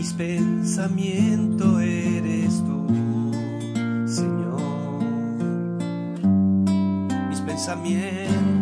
mis pensamientos eres tú, Señor. Mis pensamientos.